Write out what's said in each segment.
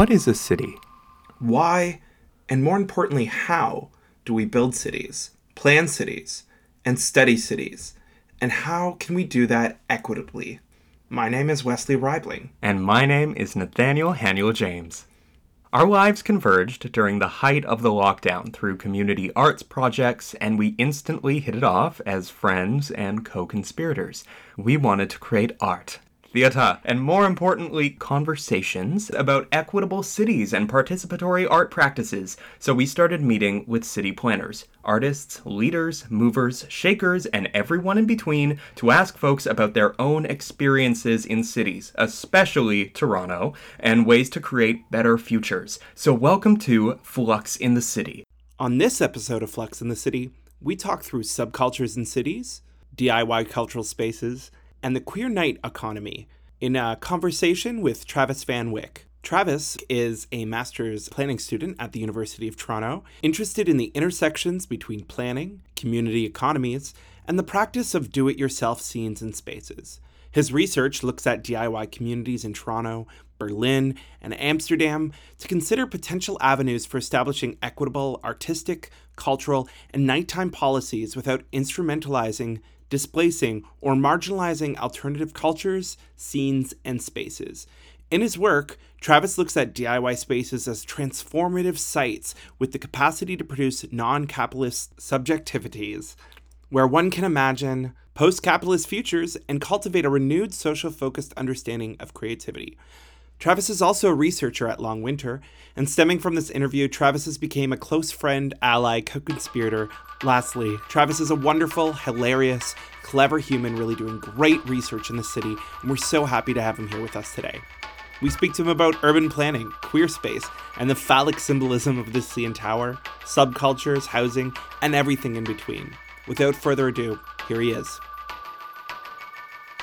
What is a city? Why, and more importantly, how do we build cities, plan cities, and study cities? And how can we do that equitably? My name is Wesley Reibeling. And my name is Nathaniel Hanula-James. Our lives converged during the height of the lockdown through community arts projects, and we instantly hit it off as friends and co conspirators. We wanted to create art theater, and more importantly, conversations about equitable cities and participatory art practices. So we started meeting with city planners, artists, leaders, movers, shakers, and everyone in between to ask folks about their own experiences in cities, especially Toronto, and ways to create better futures. So welcome to Flux in the City. On this episode of Flux in the City, we talk through subcultures in cities, DIY cultural spaces, and the queer night economy in a conversation with Travis Van Wyck. Travis is a master's planning student at the University of Toronto, interested in the intersections between planning, community economies, and the practice of do it yourself scenes and spaces. His research looks at DIY communities in Toronto, Berlin, and Amsterdam to consider potential avenues for establishing equitable, artistic, cultural, and nighttime policies without instrumentalizing displacing, or marginalizing alternative cultures, scenes, and spaces. In his work, Travis looks at DIY spaces as transformative sites with the capacity to produce non capitalist subjectivities, where one can imagine post capitalist futures and cultivate a renewed social focused understanding of creativity. Travis is also a researcher at Long Winter, and stemming from this interview, Travis has become a close friend, ally, co-conspirator. Lastly, Travis is a wonderful, hilarious, clever human really doing great research in the city, and we're so happy to have him here with us today. We speak to him about urban planning, queer space, and the phallic symbolism of the CN Tower, subcultures, housing, and everything in between. Without further ado, here he is.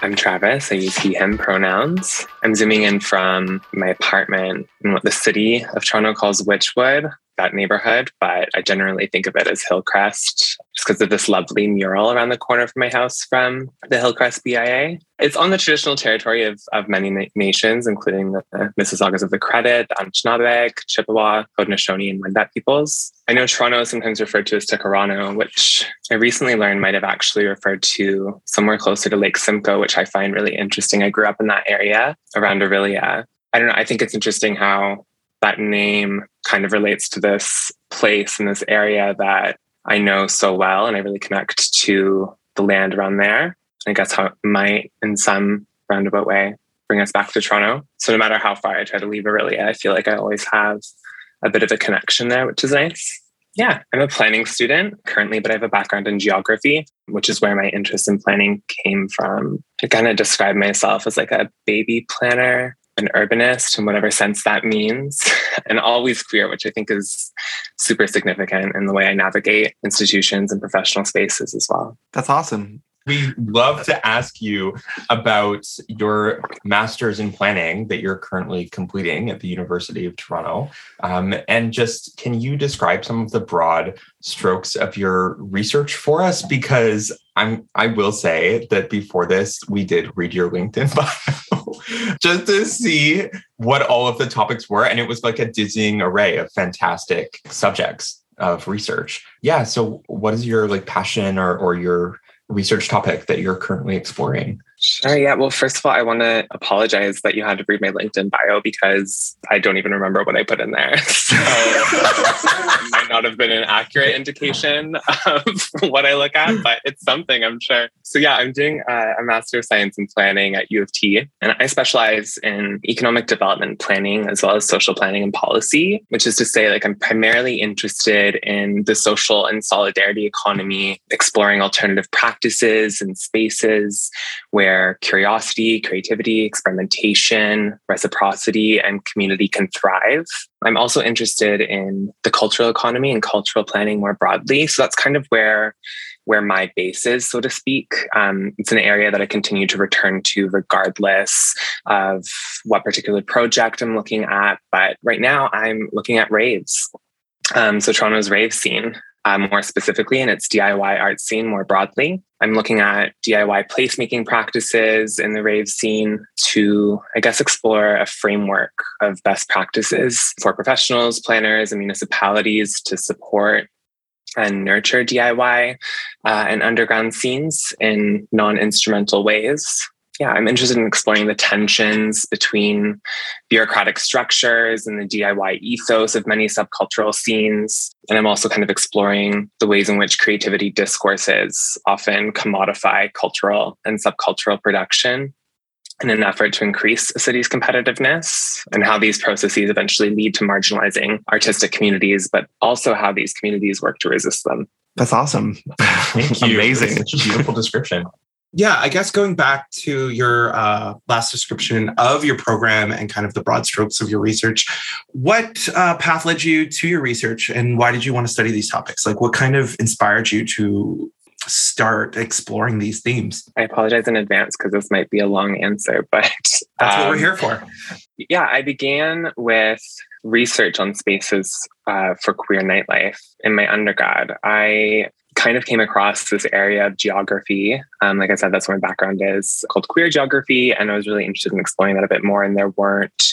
I'm Travis. I use he, him pronouns. I'm zooming in from my apartment in what the city of Toronto calls Wychwood, that neighborhood, but I generally think of it as Hillcrest just because of this lovely mural around the corner from my house from the Hillcrest BIA. It's on the traditional territory of, of many na- nations, including the, Mississaugas of the Credit, the Anishinaabeg, Chippewa, Haudenosaunee, and Wendat peoples. I know Toronto is sometimes referred to as Tkaronto, which I recently learned might have actually referred to somewhere closer to Lake Simcoe, which I find really interesting. I grew up in that area around Orillia. I don't know. I think it's interesting how that name kind of relates to this place and this area that I know so well and I really connect to the land around there. I guess how it might, in some roundabout way, bring us back to Toronto. So no matter how far I try to leave Orillia, I feel like I always have a bit of a connection there, which is nice. Yeah, I'm a planning student currently, but I have a background in geography, which is where my interest in planning came from. I kind of describe myself as like a baby planner an urbanist in whatever sense that means, and always queer, which I think is super significant in the way I navigate institutions and professional spaces as well. That's awesome. We love to ask you about your master's in planning that you're currently completing at the University of Toronto. Um, and just can you describe some of the broad strokes of your research for us? Because I'm I will say that before this, we did read your LinkedIn bio just to see what all of the topics were. And it was like a dizzying array of fantastic subjects of research. Yeah. So what is your like passion or or your research topic that you're currently exploring? Sure. Yeah. Well, first of all, I want to apologize that you had to read my LinkedIn bio because I don't even remember what I put in there. So it might not have been an accurate indication of what I look at, but it's something I'm sure. So yeah, I'm doing uh, a Master of Science in Planning at U of T, and I specialize in economic development planning as well as social planning and policy, which is to say, like I'm primarily interested in the social and solidarity economy, exploring alternative practices and spaces where where curiosity, creativity, experimentation, reciprocity, and community can thrive. I'm also interested in the cultural economy and cultural planning more broadly. So that's kind of where where my base is, so to speak. Um, it's an area that I continue to return to regardless of what particular project I'm looking at. But right now, I'm looking at raves. Um, so Toronto's rave scene, uh, more specifically, and its DIY art scene more broadly. I'm looking at DIY placemaking practices in the rave scene to, I guess, explore a framework of best practices for professionals, planners, and municipalities to support and nurture DIY uh, and underground scenes in non instrumental ways yeah, I'm interested in exploring the tensions between bureaucratic structures and the DIY ethos of many subcultural scenes. And I'm also kind of exploring the ways in which creativity discourses often commodify cultural and subcultural production in an effort to increase a city's competitiveness and how these processes eventually lead to marginalizing artistic communities, but also how these communities work to resist them. That's awesome. Thank you. Amazing. Such a beautiful description. Yeah, I guess going back to your uh, last description of your program and kind of the broad strokes of your research, what uh, path led you to your research and why did you want to study these topics? Like, what kind of inspired you to start exploring these themes? I apologize in advance because this might be a long answer, but that's um, what we're um, here for. Yeah, I began with research on spaces uh, for queer nightlife in my undergrad. I kind of came across this area of geography. Um, like I said, that's where my background is called queer geography. And I was really interested in exploring that a bit more. And there weren't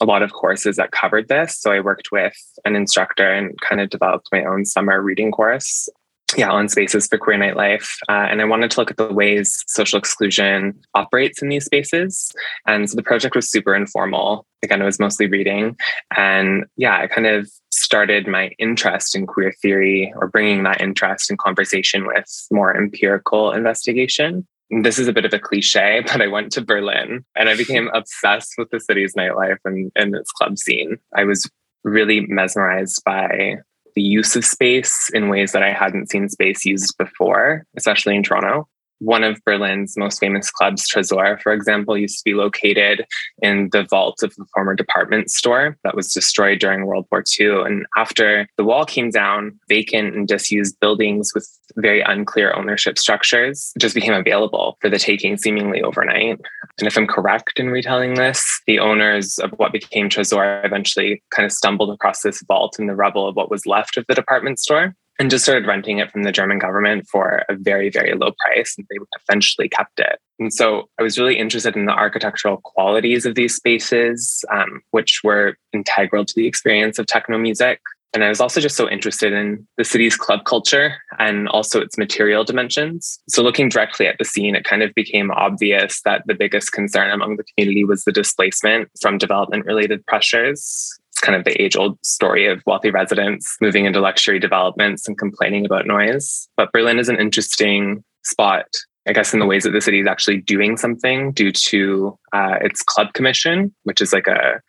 a lot of courses that covered this. So I worked with an instructor and kind of developed my own summer reading course yeah, on spaces for queer nightlife. Uh, and I wanted to look at the ways social exclusion operates in these spaces. And so the project was super informal. Again, it was mostly reading. And yeah, I kind of started my interest in queer theory or bringing that interest in conversation with more empirical investigation. This is a bit of a cliche, but I went to Berlin and I became obsessed with the city's nightlife and, and its club scene. I was really mesmerized by the use of space in ways that I hadn't seen space used before, especially in Toronto. One of Berlin's most famous clubs, Tresor, for example, used to be located in the vault of the former department store that was destroyed during World War II. And after the wall came down, vacant and disused buildings with very unclear ownership structures just became available for the taking seemingly overnight. And if I'm correct in retelling this, the owners of what became Tresor eventually kind of stumbled across this vault in the rubble of what was left of the department store and just started renting it from the German government for a very, very low price. And they eventually kept it. And so I was really interested in the architectural qualities of these spaces, um, which were integral to the experience of techno music. And I was also just so interested in the city's club culture and also its material dimensions. So, looking directly at the scene, it kind of became obvious that the biggest concern among the community was the displacement from development related pressures it's kind of the age old story of wealthy residents moving into luxury developments and complaining about noise. But Berlin is an interesting spot I guess, in the ways that the city is actually doing something due to uh, its club commission, which is like a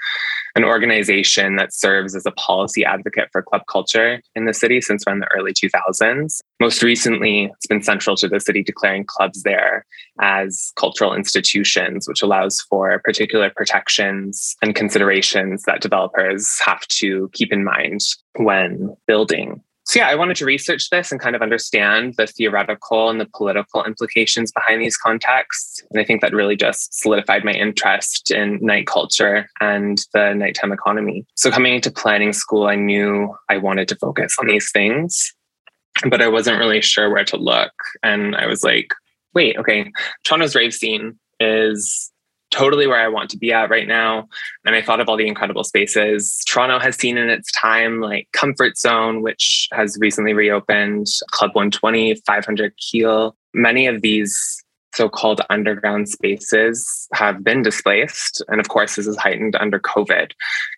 an organization that serves as a policy advocate for club culture in the city since around the early 2000s. Most recently, it's been central to the city declaring clubs there as cultural institutions, which allows for particular protections and considerations that developers have to keep in mind when building so yeah, I wanted to research this and kind of understand the theoretical and the political implications behind these contexts. And I think that really just solidified my interest in night culture and the nighttime economy. So coming into planning school, I knew I wanted to focus on these things, but I wasn't really sure where to look. And I was like, wait, okay, Toronto's rave scene is totally where I want to be at right now. And I thought of all the incredible spaces Toronto has seen in its time, like Comfort Zone, which has recently reopened, Club 120, 500 Keel. Many of these so called underground spaces have been displaced. And of course, this is heightened under COVID.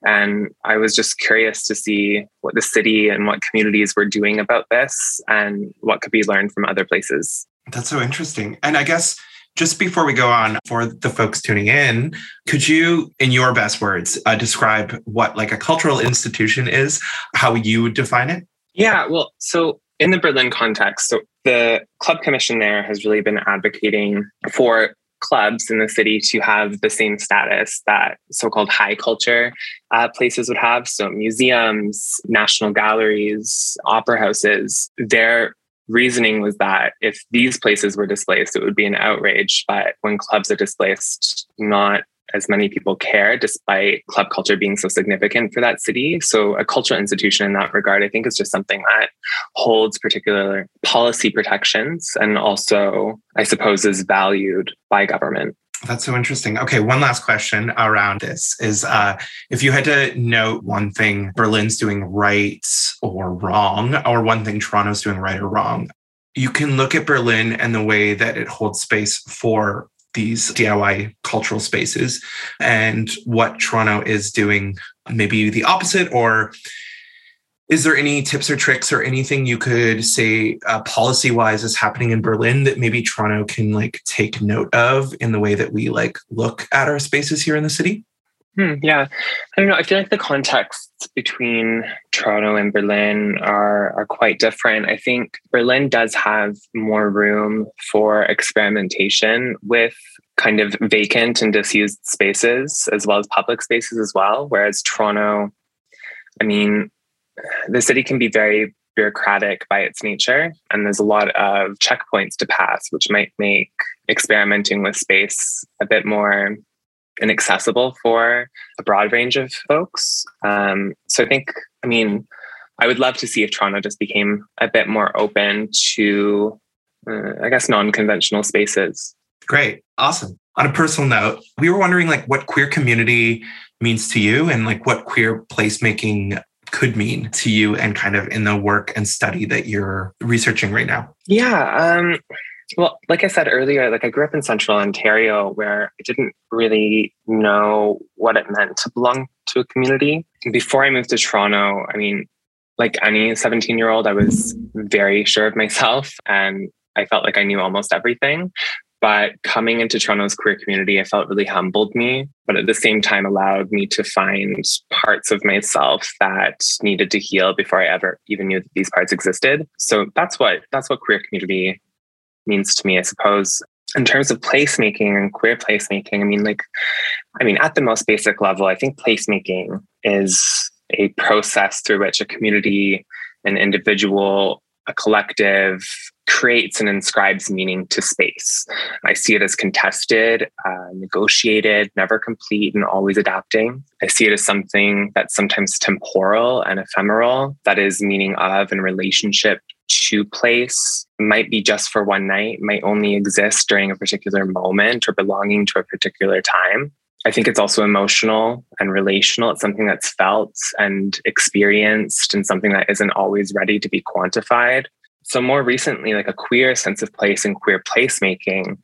And I was just curious to see what the city and what communities were doing about this and what could be learned from other places. That's so interesting. And I guess just before we go on, for the folks tuning in, could you, in your best words, uh, describe what like a cultural institution is, how you would define it? Yeah, well, so in the Berlin context, so the club commission there has really been advocating for clubs in the city to have the same status that so-called high culture uh, places would have so museums national galleries opera houses they're reasoning was that if these places were displaced, it would be an outrage. But when clubs are displaced, not as many people care, despite club culture being so significant for that city. So, a cultural institution in that regard, I think, is just something that holds particular policy protections and also, I suppose, is valued by government. That's so interesting. Okay, one last question around this is uh, if you had to note one thing Berlin's doing right or wrong, or one thing Toronto's doing right or wrong, you can look at Berlin and the way that it holds space for these DIY cultural spaces and what Toronto is doing, maybe the opposite or is there any tips or tricks or anything you could say uh, policy wise is happening in berlin that maybe toronto can like take note of in the way that we like look at our spaces here in the city? Hmm, yeah. I don't know. I feel like the contexts between toronto and berlin are are quite different. I think berlin does have more room for experimentation with kind of vacant and disused spaces as well as public spaces as well whereas toronto i mean the city can be very bureaucratic by its nature, and there's a lot of checkpoints to pass, which might make experimenting with space a bit more inaccessible for a broad range of folks. Um, so I think, I mean, I would love to see if Toronto just became a bit more open to, uh, I guess, non-conventional spaces. Great, awesome. On a personal note, we were wondering like what queer community means to you and like what queer placemaking could mean to you and kind of in the work and study that you're researching right now? Yeah. Um, well, like I said earlier, like I grew up in central Ontario where I didn't really know what it meant to belong to a community. Before I moved to Toronto, I mean, like any 17 year old, I was very sure of myself and I felt like I knew almost everything. But coming into Toronto's queer community, I felt really humbled me, but at the same time allowed me to find parts of myself that needed to heal before I ever even knew that these parts existed. So that's what that's what queer community means to me, I suppose. In terms of placemaking and queer placemaking, I mean, like, I mean, at the most basic level, I think placemaking is a process through which a community, an individual, a collective creates and inscribes meaning to space. I see it as contested, uh, negotiated, never complete, and always adapting. I see it as something that's sometimes temporal and ephemeral, that is meaning of and relationship to place, might be just for one night, might only exist during a particular moment or belonging to a particular time. I think it's also emotional and relational. It's something that's felt and experienced and something that isn't always ready to be quantified. So, more recently, like a queer sense of place and queer placemaking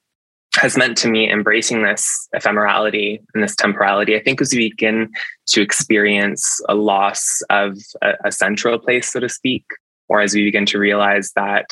has meant to me embracing this ephemerality and this temporality. I think as we begin to experience a loss of a, a central place, so to speak, or as we begin to realize that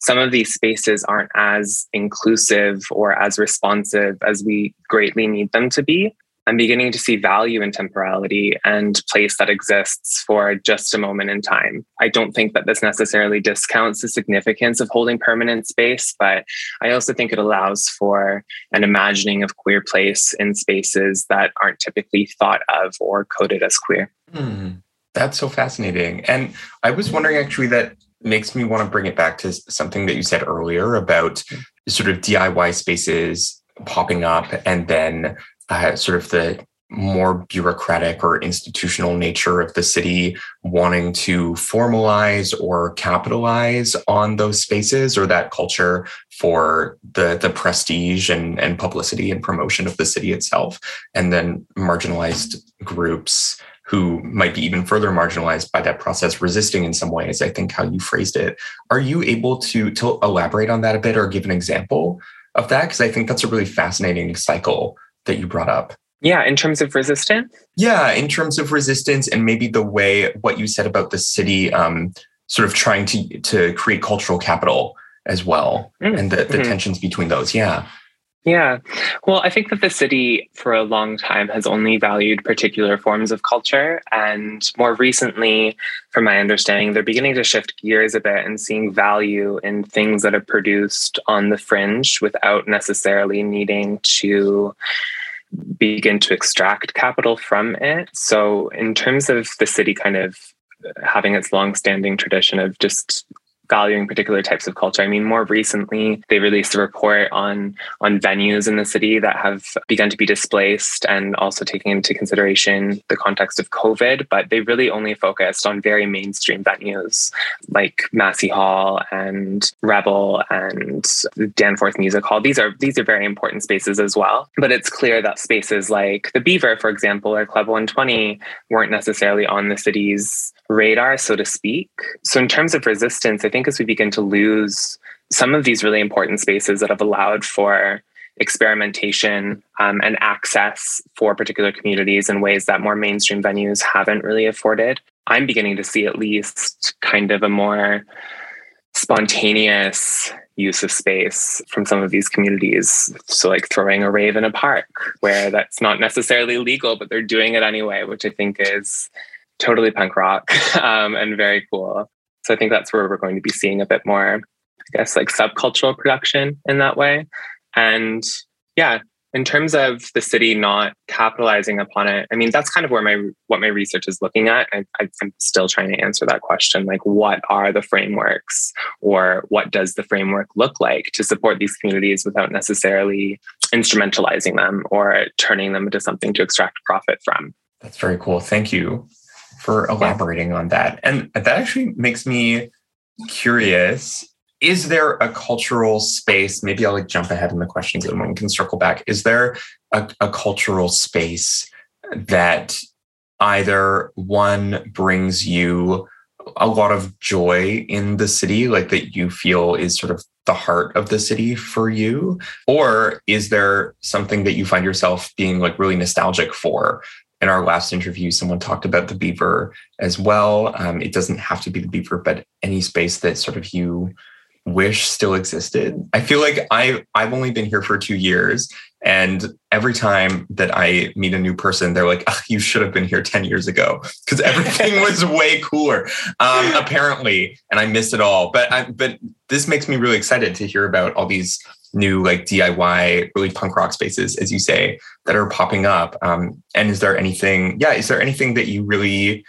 some of these spaces aren't as inclusive or as responsive as we greatly need them to be. I'm beginning to see value in temporality and place that exists for just a moment in time. I don't think that this necessarily discounts the significance of holding permanent space, but I also think it allows for an imagining of queer place in spaces that aren't typically thought of or coded as queer. Hmm. That's so fascinating. And I was wondering actually that makes me want to bring it back to something that you said earlier about sort of DIY spaces popping up and then uh, sort of the more bureaucratic or institutional nature of the city wanting to formalize or capitalize on those spaces or that culture for the the prestige and, and publicity and promotion of the city itself. And then marginalized groups who might be even further marginalized by that process resisting in some ways i think how you phrased it. Are you able to to elaborate on that a bit or give an example of that? Because i think that's a really fascinating cycle that you brought up. Yeah, in terms of resistance? Yeah, in terms of resistance and maybe the way what you said about the city um, sort of trying to to create cultural capital as well mm. and the, the mm-hmm. tensions between those. Yeah. Yeah. Well, I think that the city for a long time has only valued particular forms of culture. And more recently, from my understanding, they're beginning to shift gears a bit and seeing value in things that are produced on the fringe without necessarily needing to begin to extract capital from it. So, in terms of the city kind of having its long-standing tradition of just valuing particular types of culture. I mean, more recently, they released a report on on venues in the city that have begun to be displaced, and also taking into consideration the context of COVID. But they really only focused on very mainstream venues like Massey Hall and Rebel and Danforth Music Hall. These are these are very important spaces as well. But it's clear that spaces like the Beaver, for example, or Club 120 weren't necessarily on the city's radar, so to speak. So, in terms of resistance, I think as we begin to lose some of these really important spaces that have allowed for experimentation um, and access for particular communities in ways that more mainstream venues haven't really afforded, I'm beginning to see at least kind of a more spontaneous use of space from some of these communities. So, like throwing a rave in a park where that's not necessarily legal, but they're doing it anyway, which I think is totally punk rock um, and very cool. So, I think that's where we're going to be seeing a bit more, I guess, like subcultural production in that way. And yeah, in terms of the city not capitalizing upon it i mean that's kind of where my what my research is looking at I, i'm still trying to answer that question like what are the frameworks or what does the framework look like to support these communities without necessarily instrumentalizing them or turning them into something to extract profit from that's very cool thank you for elaborating on that and that actually makes me curious is there a cultural space? Maybe I'll like jump ahead in the questions and we can circle back. Is there a, a cultural space that either one brings you a lot of joy in the city, like that you feel is sort of the heart of the city for you? Or is there something that you find yourself being like really nostalgic for? In our last interview, someone talked about the beaver as well. Um, it doesn't have to be the beaver, but any space that sort of you wish still existed. I feel like I I've only been here for 2 years and every time that I meet a new person they're like you should have been here 10 years ago because everything was way cooler um, apparently and I missed it all. But I, but this makes me really excited to hear about all these new like DIY really punk rock spaces as you say that are popping up. Um, and is there anything yeah, is there anything that you really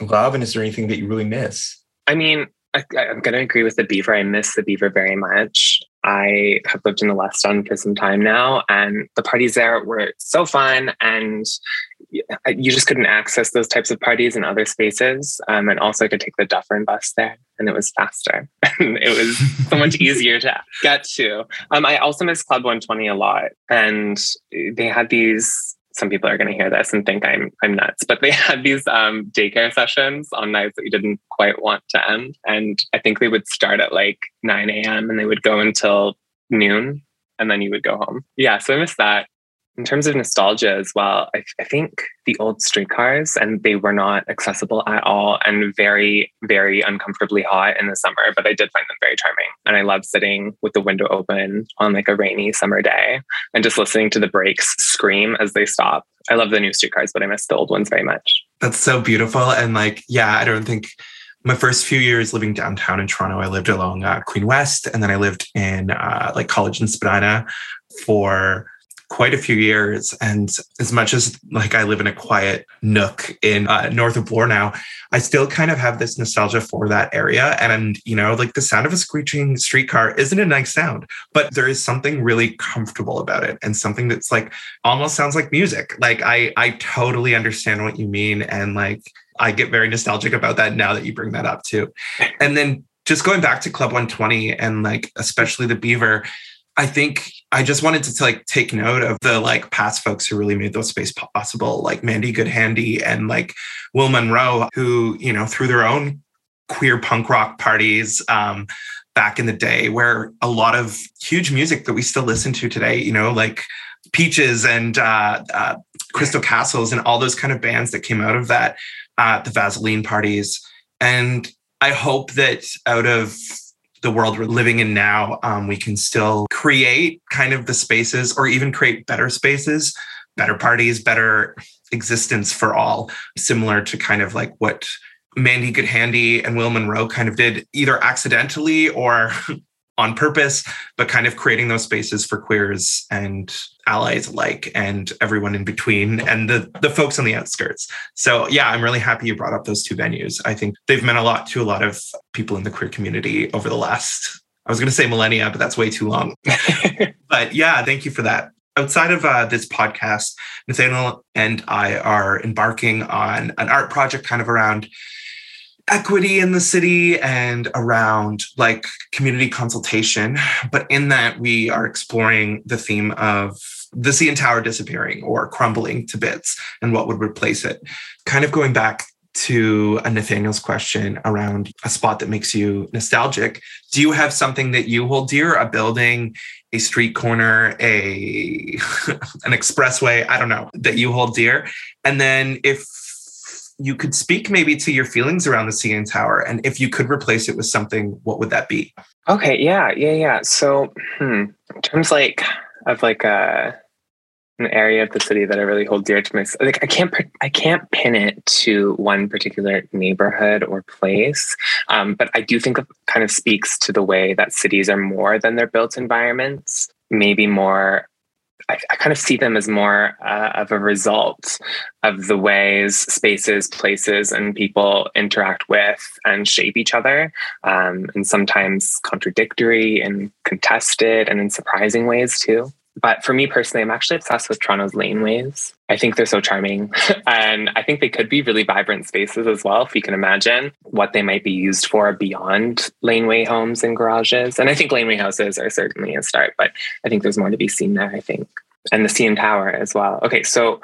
love and is there anything that you really miss? I mean, I, am going to agree with the beaver. I miss the beaver very much. I have lived in the West End for some time now, and the parties there were so fun. And you just couldn't access those types of parties in other spaces. Um, and also, I could take the Dufferin bus there, and it was faster. it was so much easier to get to. Um, I also miss Club 120 a lot, and they had these some people are going to hear this and think I'm I'm nuts, but they had these um, daycare sessions on nights that you didn't quite want to end, and I think they would start at like 9 a.m. and they would go until noon, and then you would go home. Yeah, so I miss that in terms of nostalgia as well, I, I, think the old streetcars and they were not accessible at all and very, very uncomfortably hot in the summer, but I did find them very charming. And I love sitting with the window open on like a rainy summer day and just listening to the brakes scream as they stop. I love the new streetcars, but I miss the old ones very much. That's so beautiful. And like, yeah, I don't think my first few years living downtown in Toronto, I lived along uh, Queen West, and then I lived in uh, like college in Spadina for quite a few years. And as much as like I live in a quiet nook in uh, north of Bloor now, I still kind of have this nostalgia for that area. And, you know, like the sound of a screeching streetcar isn't a nice sound, but there is something really comfortable about it and something that's like almost sounds like music. Like I, I totally understand what you mean. And like, I get very nostalgic about that now that you bring that up too. And then just going back to Club 120 and like, especially the Beaver, I think I just wanted to like take note of the like past folks who really made those space possible, like Mandy Goodhandy and like Will Munro, who, you know, through their own queer punk rock parties um, back in the day, where a lot of huge music that we still listen to today, you know, like Peaches and uh, uh, Crystal Castles and all those kind of bands that came out of that, uh, the Vaseline parties. And I hope that out of the world we're living in now, um, we can still create kind of the spaces or even create better spaces, better parties, better existence for all, similar to kind of like what Mandy Goodhandy and Will Munro kind of did either accidentally or on purpose, but kind of creating those spaces for queers and allies alike and everyone in between and the the folks on the outskirts. So yeah, I'm really happy you brought up those two venues. I think they've meant a lot to a lot of people in the queer community over the last I was going to say millennia, but that's way too long. but yeah, thank you for that. Outside of uh, this podcast, Nathaniel and I are embarking on an art project kind of around equity in the city and around like community consultation. But in that, we are exploring the theme of the CN Tower disappearing or crumbling to bits and what would replace it. Kind of going back to a Nathaniel's question around a spot that makes you nostalgic. Do you have something that you hold dear? A building, a street corner, a an expressway, I don't know, that you hold dear? And then if you could speak maybe to your feelings around the CN Tower, and if you could replace it with something, what would that be? Okay, yeah, yeah, yeah. So, hmm, in terms like of like a uh, an area of the city that I really hold dear to myself. Like I can't I can't pin it to one particular neighborhood or place, um, but I do think it kind of speaks to the way that cities are more than their built environments. Maybe more I, I, kind of see them as more uh, of a result of the ways spaces, places, and people interact with and shape each other, um, and sometimes contradictory and contested, and in surprising ways too. But for me personally, I'm actually obsessed with Toronto's laneways. I think they're so charming. and I think they could be really vibrant spaces as well, if you can imagine what they might be used for beyond laneway homes and garages. And I think laneway houses are certainly a start, but I think there's more to be seen there, I think. And the CN Tower as well. Okay, so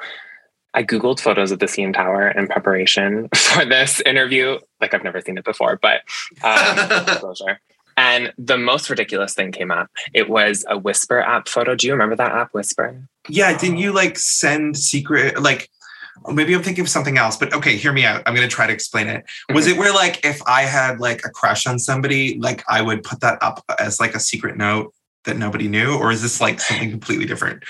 I Googled photos of the CN Tower in preparation for this interview. Like I've never seen it before, but um. And the most ridiculous thing came up. It was a Whisper app photo. Do you remember that app, Whisper? Yeah. Didn't you like send secret, like, maybe I'm thinking of something else, but okay, hear me out. I'm going to try to explain it. Was it where, like, if I had like a crush on somebody, like I would put that up as like a secret note that nobody knew? Or is this like something completely different?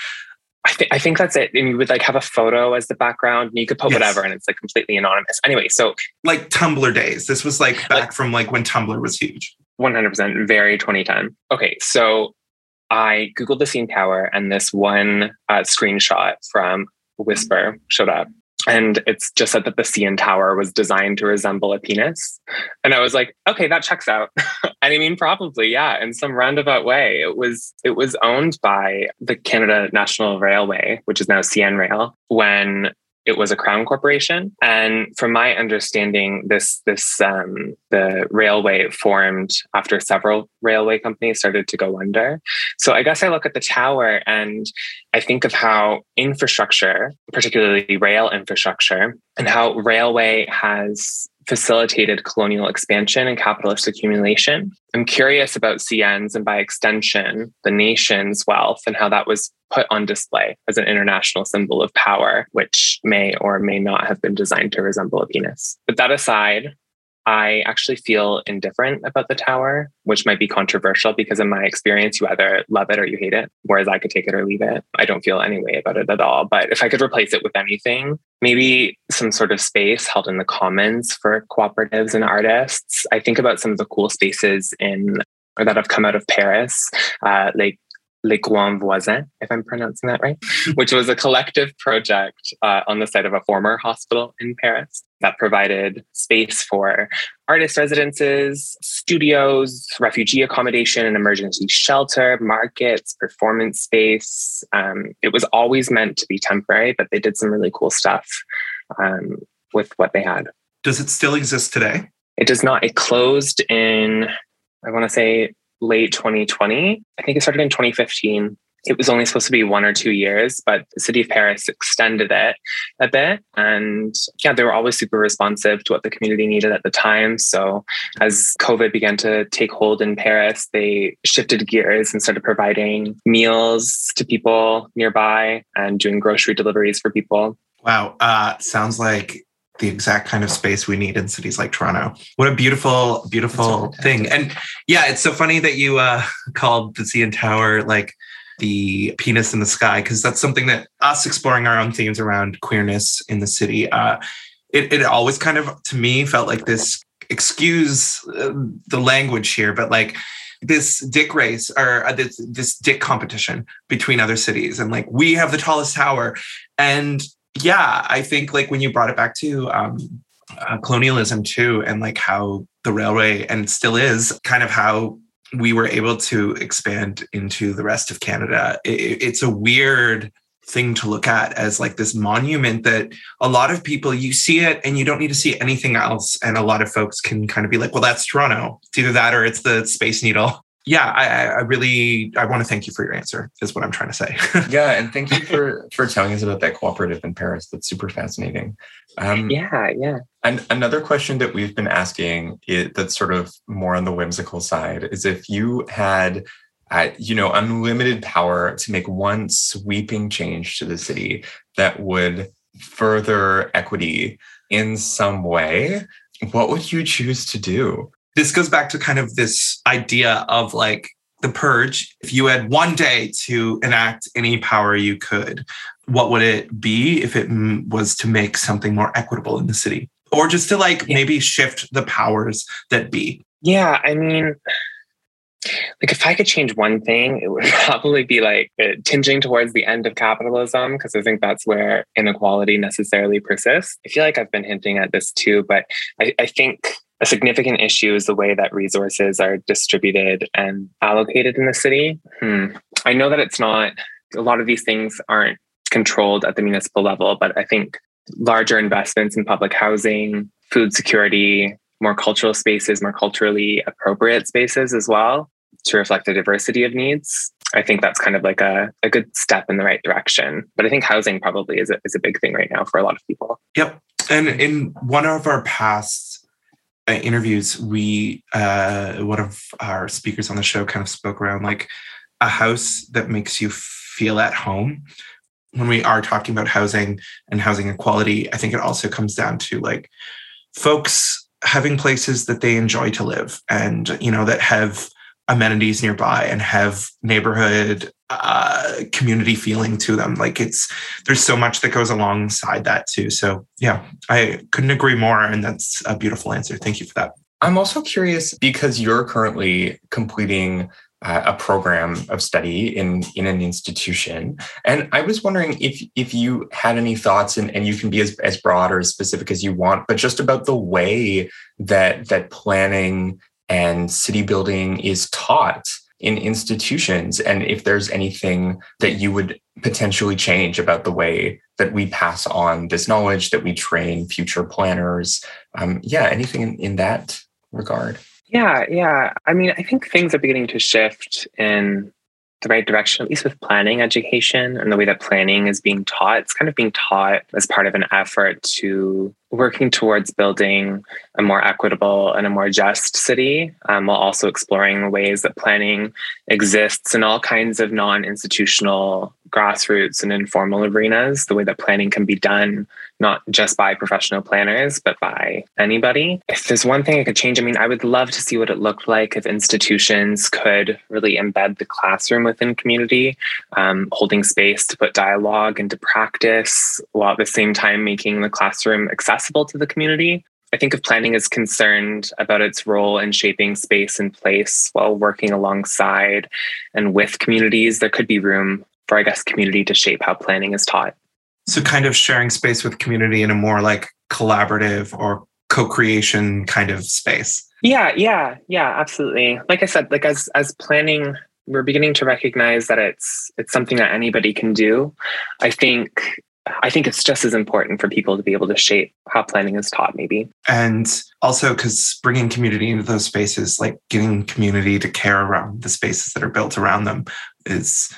I think I think that's it. And you would like have a photo as the background, and you could put yes. whatever, and it's like completely anonymous. Anyway, so like Tumblr days. This was like back like, from like when Tumblr was huge. 100% very 2010. Okay, so I Googled the CN Tower and this one uh, screenshot from Whisper showed up. And it's just said that the CN Tower was designed to resemble a penis. And I was like, okay, that checks out. and I mean, probably, yeah, in some roundabout way. It was it was owned by the Canada National Railway, which is now CN Rail, when it was a crown corporation. And from my understanding this this um, the railway formed after several railway companies started to go under. So i guess i look at the tower and i think of how infrastructure particularly rail infrastructure and how railway has facilitated colonial expansion and capitalist accumulation. I'm curious about CN's and by extension, the nation's wealth and how that was put on display as an international symbol of power, which may or may not have been designed to resemble a penis. But that aside, I actually feel indifferent about the tower, which might be controversial because, in my experience, you either love it or you hate it, whereas I could take it or leave it. I don't feel any way about it at all. But if I could replace it with anything, maybe some sort of space held in the commons for cooperatives and artists. I think about some of the cool spaces in or that have come out of Paris, uh, like Les Coins Voisins, if I'm pronouncing that right, which was a collective project uh, on the site of a former hospital in Paris that provided space for artist residences, studios, refugee accommodation and emergency shelter, markets, performance space. Um, it was always meant to be temporary, but they did some really cool stuff um, with what they had. Does it still exist today? It does not. It closed in, I want to say, late 2020. I think it started in 2015. It was only supposed to be one or two years, but the city of Paris extended it a bit. And yeah, they were always super responsive to what the community needed at the time. So as COVID began to take hold in Paris, they shifted gears and started providing meals to people nearby and doing grocery deliveries for people. Wow. Uh, sounds like the exact kind of space we need in cities like Toronto. What a beautiful, beautiful thing. And yeah, it's so funny that you uh, called the CN Tower like the penis in the sky, because that's something that us exploring our own themes around queerness in the city, uh, it, it always kind of, to me, felt like this excuse uh, the language here, but like this dick race or uh, this, this dick competition between other cities and like we have the tallest tower and yeah i think like when you brought it back to um, uh, colonialism too and like how the railway and still is kind of how we were able to expand into the rest of canada it, it's a weird thing to look at as like this monument that a lot of people you see it and you don't need to see anything else and a lot of folks can kind of be like well that's toronto. It's either that or it's the space needle yeah i, I really i want to thank you for your answer is what i'm trying to say. Yeah and thank you for for telling us about that cooperative in paris. That's super fascinating. Um, yeah yeah. and another question that we've been asking it, that's sort of more on the whimsical side is if you had at you know unlimited power to make one sweeping change to the city that would further equity in some way what would you choose to do this goes back to kind of this idea of like the purge if you had one day to enact any power you could what would it be if it was to make something more equitable in the city or just to like yeah. maybe shift the powers that be yeah i mean like if I could change one thing, it would probably be like uh, tinging towards the end of capitalism because I think that's where inequality necessarily persists. I feel like I've been hinting at this too, but I, I think a significant issue is the way that resources are distributed and allocated in the city. Hmm. I know that it's not a lot of these things aren't controlled at the municipal level, but I think larger investments in public housing, food security, more cultural spaces, more culturally appropriate spaces as well to reflect the diversity of needs. I think that's kind of like a, a good step in the right direction. But I think housing probably is a, is a big thing right now for a lot of people. Yep. And in one of our past interviews, we, uh, one of our speakers on the show kind of spoke around like a house that makes you feel at home. When we are talking about housing and housing equality, I think it also comes down to like folks having places that they enjoy to live and you know that have amenities nearby and have neighborhood uh, community feeling to them. Like it's there's so much that goes alongside that too. So yeah i couldn't agree more and that's a beautiful answer. Thank you for that. I'm also curious because you're currently completing uh, a program of study in in an institution and i was wondering if if you had any thoughts and, and you can be as, as broad or as specific as you want but just about the way that that planning and city building is taught in institutions and if there's anything that you would potentially change about the way that we pass on this knowledge that we train future planners um, yeah anything in, in that regard yeah, yeah. I mean, I think things are beginning to shift in the right direction, at least with planning education and the way that planning is being taught. It's kind of being taught as part of an effort to working towards building a more equitable and a more just city, um, while also exploring ways that planning exists in all kinds of non institutional grassroots and informal arenas, the way that planning can be done not just by professional planners, but by anybody. If there's one thing I could change, I mean, I would love to see what it looked like if institutions could really embed the classroom within community, um, holding space to put dialogue into practice while at the same time making the classroom accessible to the community. I think if planning is concerned about its role in shaping space and place while working alongside and with communities, there could be room for, I guess, community to shape how planning is taught. So, kind of sharing space with community in a more like collaborative or co-creation kind of space. Yeah, yeah, yeah, absolutely. Like I said, like as as planning, we're beginning to recognize that it's it's something that anybody can do. I think I think it's just as important for people to be able to shape how planning is taught, maybe. And also because bringing community into those spaces, like getting community to care around the spaces that are built around them, is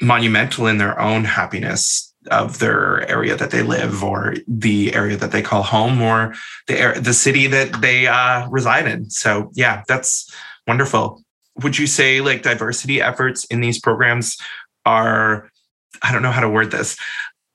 monumental in their own happiness of their area that they live or the area that they call home or the area, the city that they uh, reside in. So yeah, that's wonderful. Would you say like diversity efforts in these programs are, I don't know how to word this.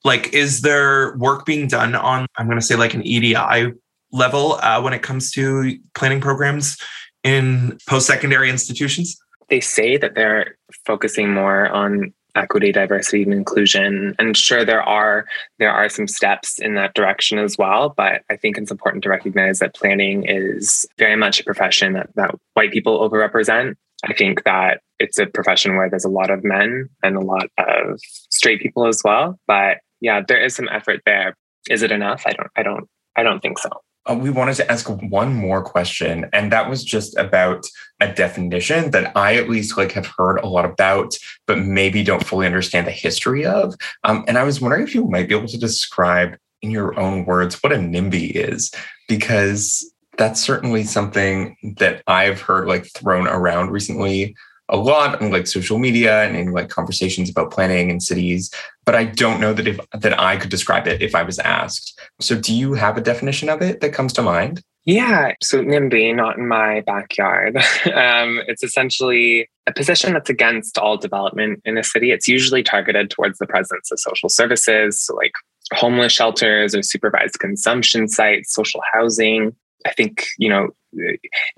Like, is there work being done on, I'm going to say like an EDI level uh, when it comes to planning programs in post-secondary institutions? They say that they're focusing more on equity diversity and inclusion and sure there are there are some steps in that direction as well but i think it's important to recognize that planning is very much a profession that, that white people overrepresent I think that it's a profession where there's a lot of men and a lot of straight people as well. But yeah, there is some effort there. Is it enough? I don't I don't I don't think so. Uh, we wanted to ask one more question, and that was just about a definition that I at least like have heard a lot about, but maybe don't fully understand the history of. Um, and I was wondering if you might be able to describe in your own words what a NIMBY is, because that's certainly something that I've heard like thrown around recently a lot on like social media and in like conversations about planning in cities but i don't know that if that i could describe it if i was asked. So do you have a definition of it that comes to mind? Yeah so nimby not in my backyard. Um, it's essentially a position that's against all development in a city. It's usually targeted towards the presence of social services so like homeless shelters or supervised consumption sites social housing I think, you know,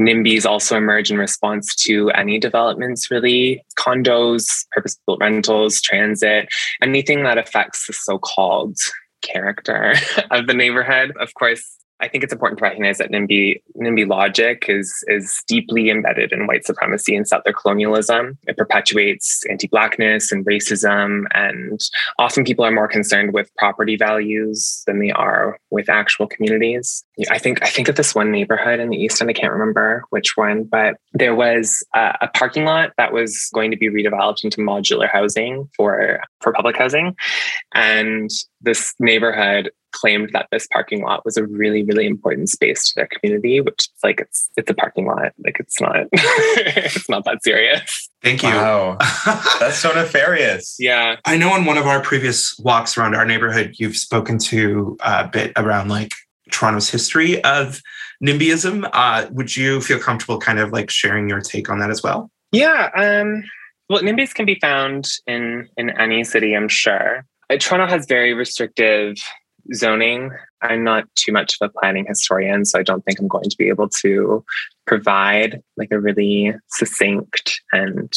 NIMBYs also emerge in response to any developments, really condos, purpose built rentals, transit, anything that affects the so called character of the neighborhood. Of course, I think it's important to recognize that NIMBY, NIMBY logic is, is deeply embedded in white supremacy and settler colonialism. It perpetuates anti Blackness and racism. And often people are more concerned with property values than they are with actual communities. I think, I think of this one neighborhood in the East End, I can't remember which one, but there was a, a parking lot that was going to be redeveloped into modular housing for, for public housing. And this neighborhood claimed that this parking lot was a really, really important space to their community, which is like it's it's a parking lot. Like it's not it's not that serious. Thank you. Wow. That's so nefarious. Yeah. I know in one of our previous walks around our neighborhood, you've spoken to a bit around like Toronto's history of NIMBYism. Uh, would you feel comfortable kind of like sharing your take on that as well? Yeah. Um, well, NIMBYs can be found in in any city, I'm sure. Uh, Toronto has very restrictive zoning. I'm not too much of a planning historian, so I don't think I'm going to be able to provide like a really succinct and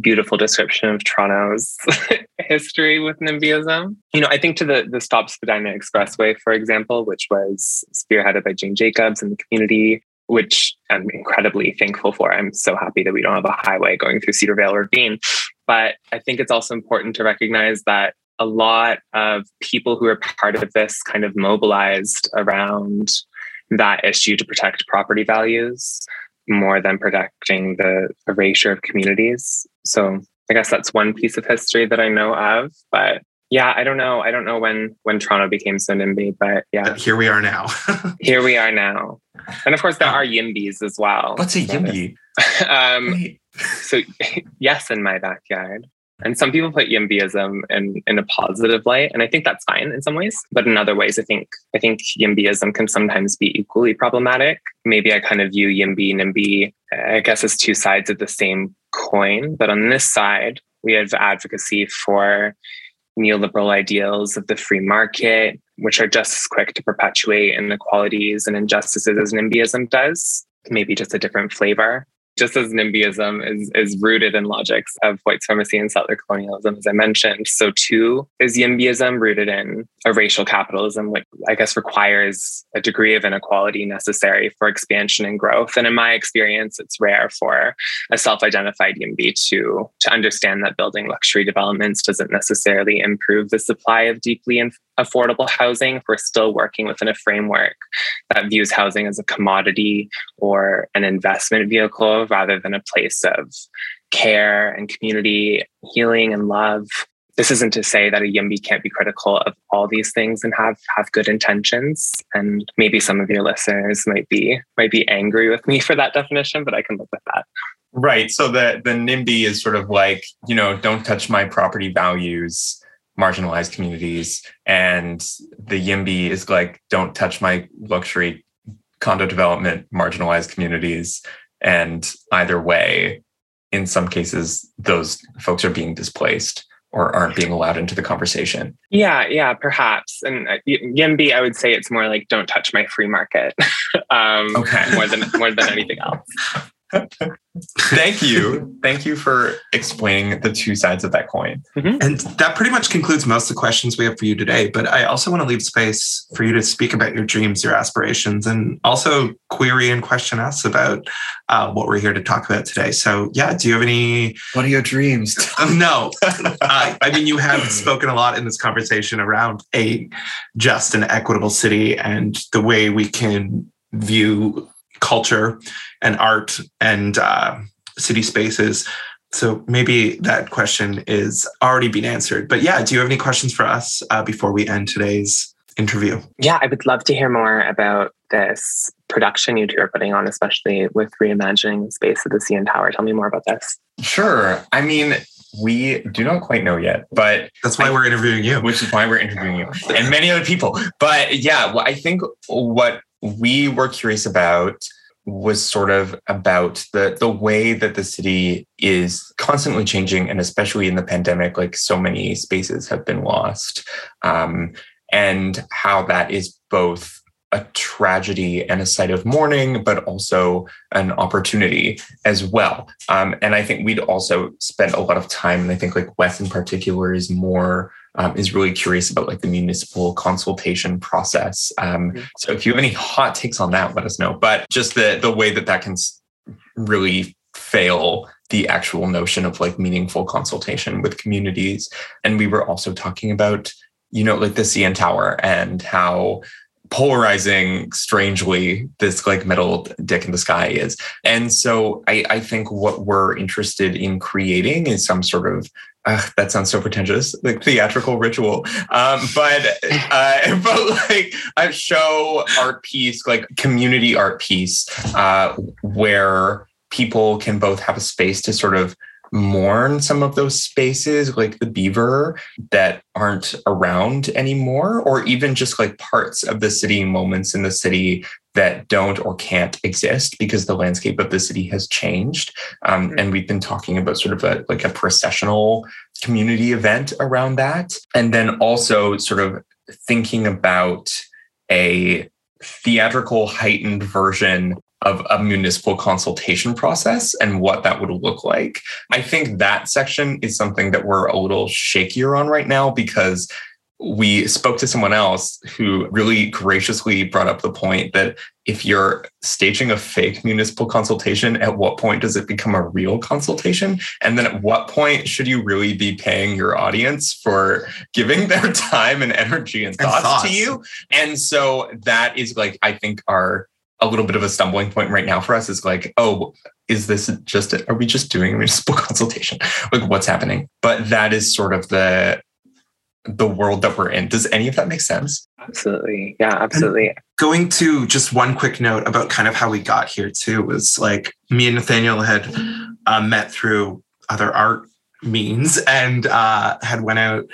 beautiful description of Toronto's history with NIMBYism. You know, I think to the the Stop Spadina Expressway, for example, which was spearheaded by Jane Jacobs and the community, which I'm incredibly thankful for. I'm so happy that we don't have a highway going through Cedarvale Ravine. But I think it's also important to recognize that a lot of people who are part of this kind of mobilized around that issue to protect property values more than protecting the erasure of communities. So I guess that's one piece of history that I know of. But yeah, I don't know. I don't know when when Toronto became so NIMBY, but yeah. But here we are now. here we are now. And of course there are YIMBYs as well. What's a YIMBY? um, so yes, in my backyard. And some people put YIMBYism in, in a positive light, and I think that's fine in some ways. But in other ways, I think I think YIMBYism can sometimes be equally problematic. Maybe I kind of view YIMBY, NIMBY, I guess, as two sides of the same coin. But on this side, we have advocacy for neoliberal ideals of the free market, which are just as quick to perpetuate inequalities and injustices as NIMBYism does, maybe just a different flavor just as NIMBYism is, is rooted in logics of white supremacy and settler colonialism, as I mentioned, so too is YIMBYism rooted in a racial capitalism, which I guess requires a degree of inequality necessary for expansion and growth. And in my experience, it's rare for a self-identified YIMBY to, to understand that building luxury developments doesn't necessarily improve the supply of deeply affordable housing we're still working within a framework that views housing as a commodity or an investment vehicle rather than a place of care and community healing and love this isn't to say that a YIMBY can't be critical of all these things and have have good intentions. And maybe some of your listeners might be might be angry with me for that definition, but I can live with that. Right. So the the NIMBY is sort of like, you know, don't touch my property values marginalized communities. And the YIMBY is like, don't touch my luxury condo development, marginalized communities. And either way, in some cases, those folks are being displaced or aren't being allowed into the conversation. Yeah, yeah, perhaps. And uh, YIMBY, I would say it's more like don't touch my free market, um, okay. more than more than anything else. Thank you. Thank you for explaining the two sides of that coin. And that pretty much concludes most of the questions we have for you today. But I also want to leave space for you to speak about your dreams, your aspirations, and also query and question us about uh, what we're here to talk about today. So, yeah, do you have any? What are your dreams? no, uh, I mean, you have spoken a lot in this conversation around a just and equitable city and the way we can view culture and art and uh, city spaces. So maybe that question is already been answered. But yeah, do you have any questions for us uh, before we end today's interview? Yeah, I would love to hear more about this production you two are putting on, especially with reimagining the space of the CN Tower. Tell me more about this. Sure. I mean, we do not quite know yet, but That's why we're interviewing you. which is why we're interviewing you and many other people. But yeah, well, I think what we were curious about was sort of about the the way that the city is constantly changing, and especially in the pandemic, like so many spaces have been lost, um, and how that is both a tragedy and a site of mourning, but also an opportunity as well. Um, and I think we'd also spent a lot of time, and I think like Wes in particular is more um, is really curious about like the municipal consultation process. Um, Mhm. so if you have any hot takes on that, let us know. But just the the way that that can really fail the actual notion of like meaningful consultation with communities. And we were also talking about, you know, like the CN Tower and how polarizing strangely this like metal dick in the sky is and so I, I think what we're interested in creating is some sort of uh, that sounds so pretentious. Like theatrical ritual. Um, but uh, but like a show art piece like community art piece uh, where people can both have a space to sort of mourn some of those spaces like the beaver that aren't around anymore or even just like parts of the city moments in the city that don't or can't exist because the landscape of the city has changed. Um, and we've been talking about sort of a like a processional community event around that. And then also sort of thinking about a theatrical heightened version of a municipal consultation process and what that would look like. I think that section is something that we're a little shakier on right now because we spoke to someone else who really graciously brought up the point that if you're staging a fake municipal consultation, at what point does it become a real consultation? And then at what point should you really be paying your audience for giving their time and energy and And thoughts, thoughts. to you? And so that is like, I think, our a little bit of a stumbling point right now for us is like, oh, is this just, are we just doing a municipal consultation? Like, what's happening? But that is sort of the, the world that we're in. Does any of that make sense? Absolutely. Yeah, absolutely. going to just one quick note about kind of how we got here too was like me and Nathaniel had uh, met through other art means and uh, had went out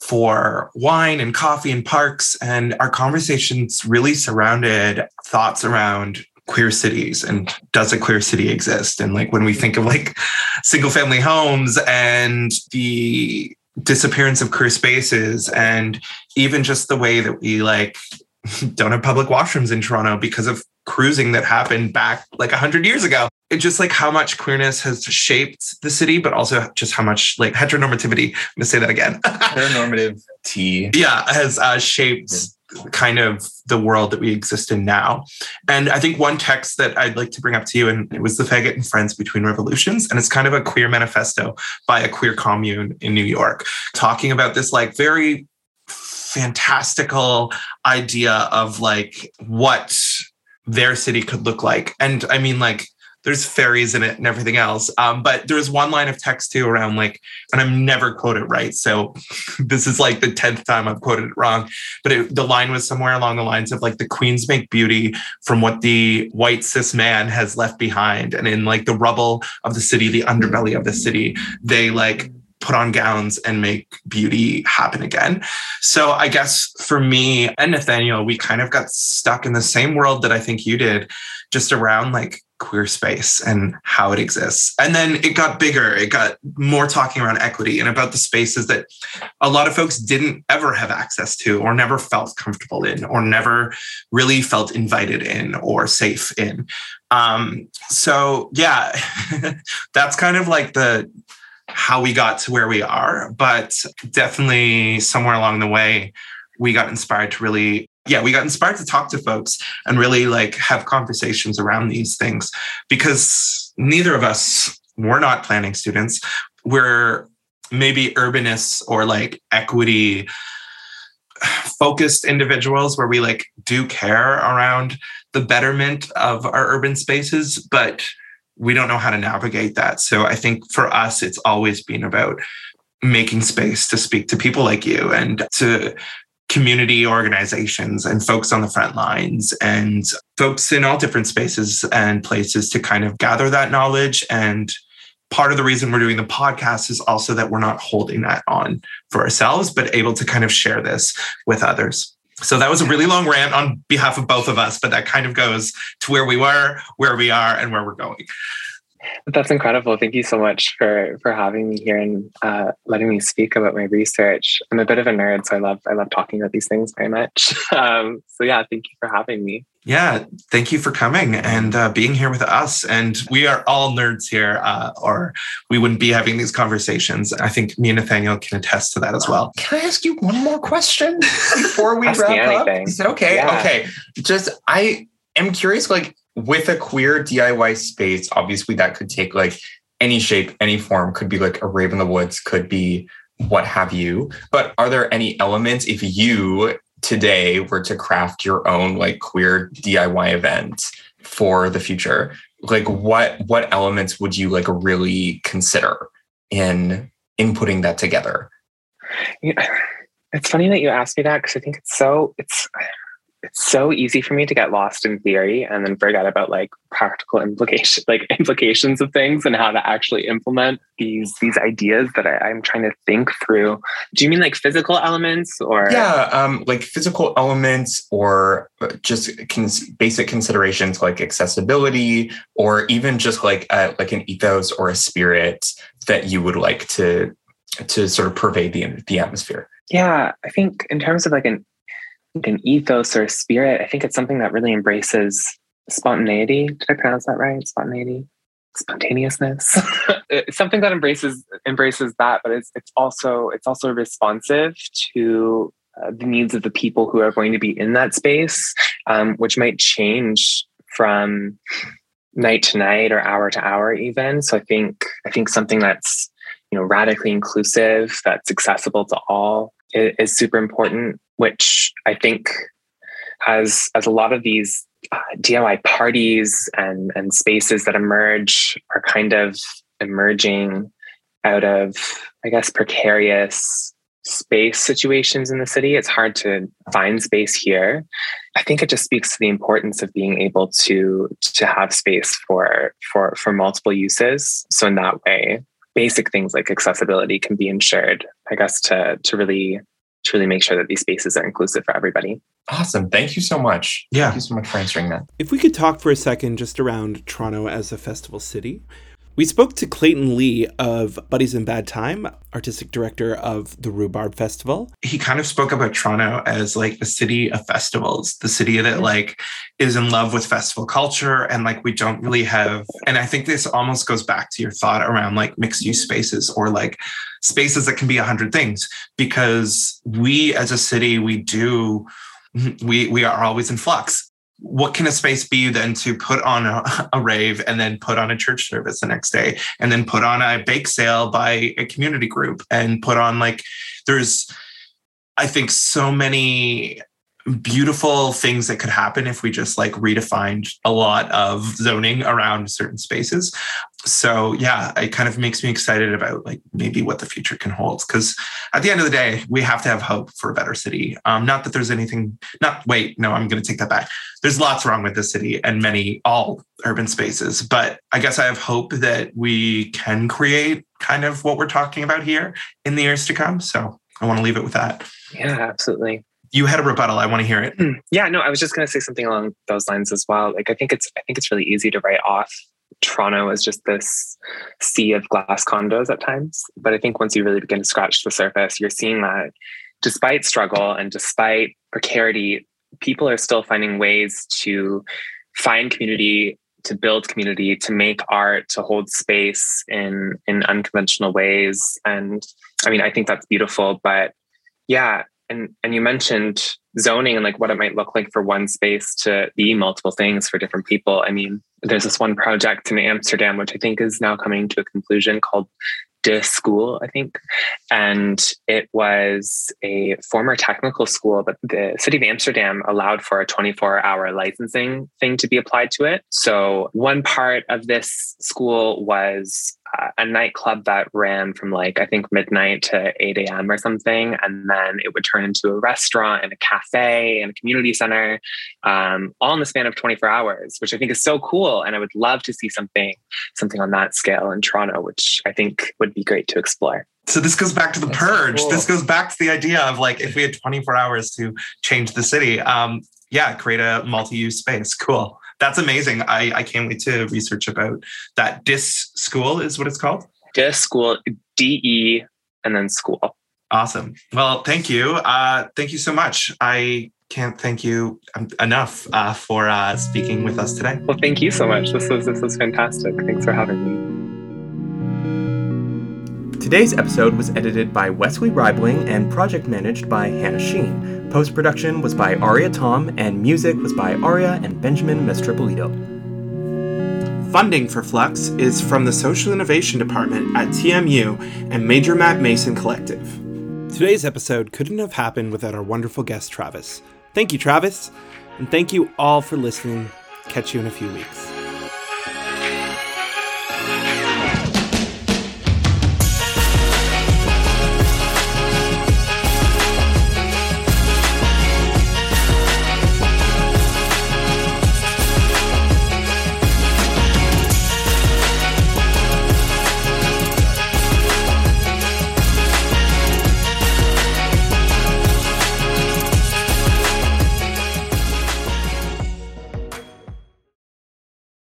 for wine and coffee and parks and our conversations really surrounded thoughts around queer cities and does a queer city exist and like when we think of like single family homes and the disappearance of queer spaces and even just the way that we like don't have public washrooms in Toronto because of cruising that happened back like 100 years ago. It's just like how much queerness has shaped the city, but also just how much like heteronormativity, I'm to say that again. Heteronormative T. yeah, has uh, shaped kind of the world that we exist in now. And I think one text that I'd like to bring up to you, and it was the Faggot and Friends Between Revolutions. And it's kind of a queer manifesto by a queer commune in New York, talking about this like very fantastical idea of like what their city could look like. And I mean, like, there's fairies in it and everything else. Um, but there's one line of text too around like, and I'm never quote it right. So this is like the 10th time I've quoted it wrong. But it, the line was somewhere along the lines of like, the queens make beauty from what the white cis man has left behind. And in like the rubble of the city, the underbelly of the city, they like put on gowns and make beauty happen again. So I guess for me and Nathaniel, we kind of got stuck in the same world that I think you did, just around like queer space and how it exists. And then it got bigger. It got more talking around equity and about the spaces that a lot of folks didn't ever have access to or never felt comfortable in or never really felt invited in or safe in. Um, so yeah, that's kind of like the how we got to where we are, but definitely somewhere along the way, we got inspired to really yeah, we got inspired to talk to folks and really like have conversations around these things because neither of us we're not planning students. We're maybe urbanists or like equity focused individuals where we like do care around the betterment of our urban spaces, but we don't know how to navigate that. So I think for us, it's always been about making space to speak to people like you and to community organizations and folks on the front lines and folks in all different spaces and places to kind of gather that knowledge. And part of the reason we're doing the podcast is also that we're not holding that on for ourselves, but able to kind of share this with others. So that was a really long rant on behalf of both of us, but that kind of goes to where we were, where we are, and where we're going. That's incredible. Thank you so much for for having me here and uh, letting me speak about my research. I'm a bit of a nerd, so I love I love talking about these things very much. Um, so yeah, thank you for having me. Yeah, thank you for coming and uh, being here with us. And we are all nerds here, uh, or we wouldn't be having these conversations. I think me and Nathaniel can attest to that as well. Can I ask you one more question before we wrap up? Is that okay? Yeah. Okay. Just I am curious, like with a queer DIY space, obviously that could take like any shape, any form, could be like a rave in the woods, could be what have you. But are there any elements if you today were to craft your own like queer DIY event for the future? Like what what elements would you like really consider in in putting that together? Yeah, it's funny that you asked me that because I think it's so it's it's so easy for me to get lost in theory and then forget about like practical implications like implications of things and how to actually implement these these ideas that I, I'm trying to think through. Do you mean like physical elements or Yeah, um, like physical elements or uh, just cons- basic considerations like accessibility, or even just like a, like an ethos or a spirit that you would like to to sort of pervade the the atmosphere. Yeah, I think in terms of like an an ethos or a spirit, I think it's something that really embraces spontaneity. Did I pronounce that right? Spontaneity, spontaneousness. something that embraces embraces that, but it's it's also it's also responsive to uh, the needs of the people who are going to be in that space, um, which might change from night to night or hour to hour even. So I think I think something that's you know radically inclusive, that's accessible to all, is, super important. Which I think as as a lot of these uh, DIY parties and and spaces that emerge are kind of emerging out of I guess precarious space situations in the city. It's hard to find space here. I think it just speaks to the importance of being able to to have space for for for multiple uses. So in that way, basic things like accessibility can be ensured. I guess to to really to really make sure that these spaces are inclusive for everybody. Awesome! Thank you so much. Yeah. Thank you so much for answering that. If we could talk for a second just around Toronto as a festival city. We spoke to Clayton Lee of Buddies in Bad Time, artistic director of the Rhubarb Festival. he kind of spoke about Toronto as like the city of festivals, the city that like is in love with festival culture. And like we don't really have, and I think this almost goes back to your thought around like mixed use spaces or like spaces that can be a hundred things because we as a city, we do, we, we are always in flux. What can a space be then to put on a, a rave and then put on a church service the next day and then put on a bake sale by a community group and put on like there's I think so many beautiful things that could happen if we just like redefined a lot of zoning around certain spaces. So yeah, it kind of makes me excited about like maybe what the future can hold. Because at the end of the day, we have to have hope for a better city. Um, not that there's anything. Not wait, no, I'm going to take that back. There's lots wrong with the city and many all urban spaces, but I guess I have hope that we can create kind of what we're talking about here in the years to come. So I want to leave it with that. Yeah, absolutely. You had a rebuttal. I want to hear it. Hmm. Yeah, no, I was just going to say something along those lines as well. Like, I think it's, I think it's really easy to write off Toronto as just this sea of glass condos at times. But I think once you really begin to scratch the surface, you're seeing that despite struggle and despite precarity, people are still finding ways to find community to build community to make art to hold space in in unconventional ways and i mean i think that's beautiful but yeah and and you mentioned zoning and like what it might look like for one space to be multiple things for different people i mean there's this one project in amsterdam which i think is now coming to a conclusion called De School, I think. And it was a former technical school, but the city of Amsterdam allowed for a 24 hour licensing thing to be applied to it. So, one part of this school was a nightclub that ran from like I think midnight to 8 a.m. or something, and then it would turn into a restaurant and a cafe and a community center, um, all in the span of 24 hours, which I think is so cool. And I would love to see something something on that scale in Toronto, which I think would be great to explore. So this goes back to the That's purge. So cool. This goes back to the idea of like if we had 24 hours to change the city, um, yeah, create a multi-use space. Cool that's amazing. I, I can't wait to research about that. De School is what it's called. De School, D E and then school. Awesome. Well, thank you. Uh, thank you so much. I can't thank you enough uh, for uh, speaking with us today. Well, thank you so much. This was this was fantastic. Thanks for having me. Today's episode was edited by Wesley Reibeling and project managed by Hannah Sheen. Post production was by Aria Tom, and music was by Aria and Benjamin Mestropolito. Funding for Flux is from the Social Innovation Department at TMU and Major Matt Mason Collective. Today's episode couldn't have happened without our wonderful guest, Travis. Thank you, Travis, and thank you all for listening. Catch you in a few weeks.